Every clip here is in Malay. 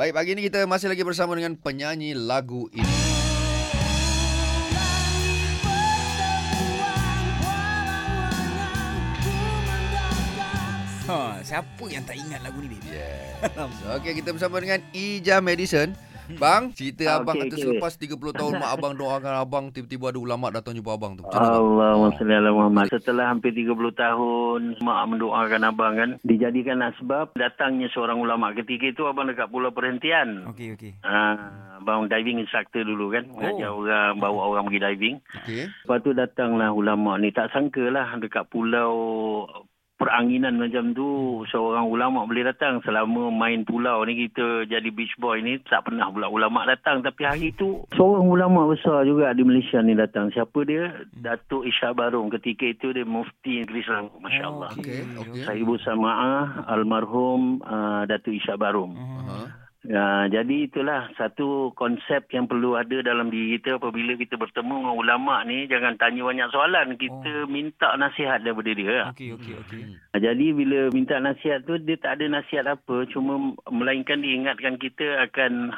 Baik, pagi ini kita masih lagi bersama dengan penyanyi lagu ini. Ha, siapa yang tak ingat lagu ni, babe? Yeah. Okey, kita bersama dengan Ija Madison. Bang, cerita Ah, abang kata okey. selepas 30 tahun mak abang doakan abang, tiba-tiba ada ulama datang jumpa abang tu. Macam mana? bang? Allahumma salli ala Muhammad. Setelah hampir 30 tahun mak mendoakan abang kan, dijadikan sebab datangnya seorang ulama. Ketika itu abang dekat pulau perhentian. Okey, okey. Ah, abang diving instructor dulu kan, mengajar orang bawa orang pergi diving. Okey. Lepas tu datanglah ulama ni. Tak sangka lah dekat pulau peranginan macam tu seorang ulama boleh datang. Selama main pulau ni kita jadi beach boy ni tak pernah pula ulama datang. Tapi hari tu seorang ulama besar juga di Malaysia ni datang. Siapa dia? Datuk Isyak Barung ketika itu dia mufti negeri Selangor masya-Allah Okey, okey. saya ibu samaah almarhum uh, Datuk Isyak Barung Aha. Ya, jadi itulah satu konsep yang perlu ada dalam diri kita apabila kita bertemu dengan ulama ni jangan tanya banyak soalan kita minta nasihat daripada dia. Okey, okey, okey. Jadi bila minta nasihat tu dia tak ada nasihat apa cuma melainkan diingatkan kita akan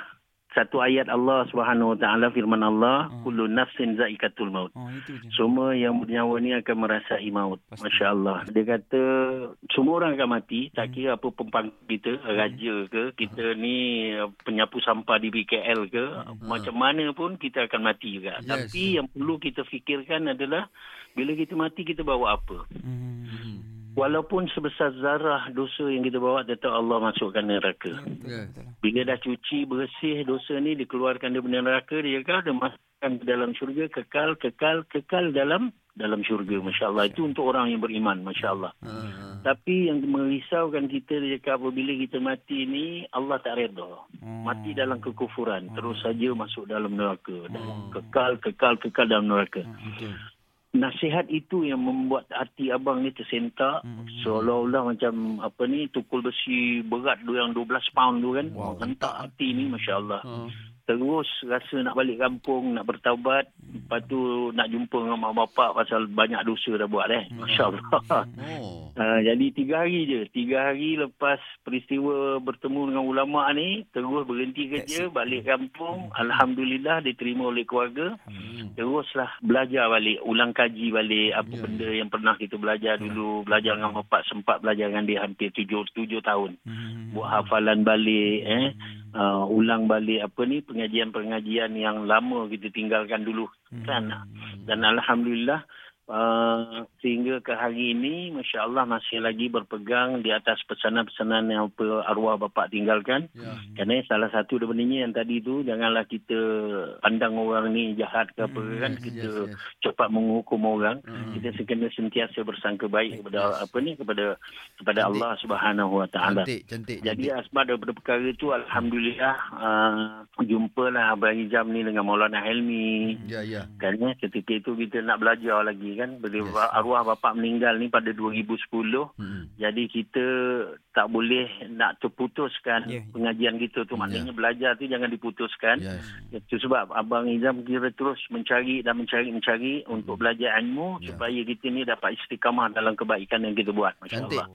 satu ayat Allah Subhanahu Wa Taala firman Allah kullu nafsin zaikatul maut. Oh, itu je. Semua yang bernyawa ni akan merasai maut. Pasti. Masya Allah. Dia kata semua orang akan mati. Tak kira apa pempang kita, raja ke, kita ni uh, penyapu sampah di BKL ke. Macam mana pun kita akan mati juga. Yes. Tapi yang perlu kita fikirkan adalah bila kita mati kita bawa apa. Hmm. Walaupun sebesar zarah dosa yang kita bawa, tetap Allah masukkan neraka. Bila dah cuci bersih dosa ni dikeluarkan daripada neraka dia kekal dia masukkan ke dalam syurga kekal kekal kekal dalam dalam syurga masya-Allah itu untuk orang yang beriman masya-Allah. Ha, ha. Tapi yang merisaukan kita dia kata apabila kita mati ni Allah tak redha. Hmm. Mati dalam kekufuran terus saja masuk dalam neraka dan kekal kekal kekal dalam neraka. Betul. Nasihat itu yang membuat hati abang ni tersentak Hmm. seolah-olah macam apa ni tukul besi berat tu yang 12 pound tu kan Wow. hentak hati ni masya-Allah Ha. terus rasa nak balik kampung nak bertaubat lepas tu nak jumpa dengan mak bapak pasal banyak dosa dah buat eh masya-Allah Oh. Ha, jadi tiga hari je. Tiga hari lepas peristiwa bertemu dengan ulama ni, terus berhenti kerja, balik kampung. Alhamdulillah diterima oleh keluarga. Hmm. Teruslah belajar balik, ulang kaji balik apa Ya. benda yang pernah kita belajar dulu. Belajar dengan bapak, sempat belajar dengan dia hampir tujuh, tujuh tahun. Hmm. Buat hafalan balik, eh. Uh, ulang balik apa ni, pengajian-pengajian yang lama kita tinggalkan dulu. Kan? Dan Alhamdulillah, Uh, sehingga ke hari ini Masya Allah masih lagi berpegang di atas pesanan-pesanan yang apa arwah bapak tinggalkan Ya. kerana salah satu daripadanya yang tadi tu janganlah kita pandang orang ni jahat ke apa kan kita yes, yes. cepat menghukum orang Hmm. kita kena sentiasa bersangka baik kepada apa ni kepada kepada Cantik. Allah Subhanahu Wa Taala Cantik, cantik. jadi cantik. asbab daripada perkara itu Alhamdulillah uh, jumpalah Abang Hijam ni dengan Maulana Helmi Ya, ya. ya ketika itu kita nak belajar lagi kan bila Yes. yes. Arwah bapa meninggal ni pada 2010 Hmm. jadi kita tak boleh nak terputuskan Ya, ya. pengajian kita tu maknanya belajar tu jangan diputuskan Yes. itu sebab abang Izam kira terus mencari dan mencari mencari untuk belajar ilmu Ya. supaya kita ni dapat istiqamah dalam kebaikan yang kita buat Cantik. masya-Allah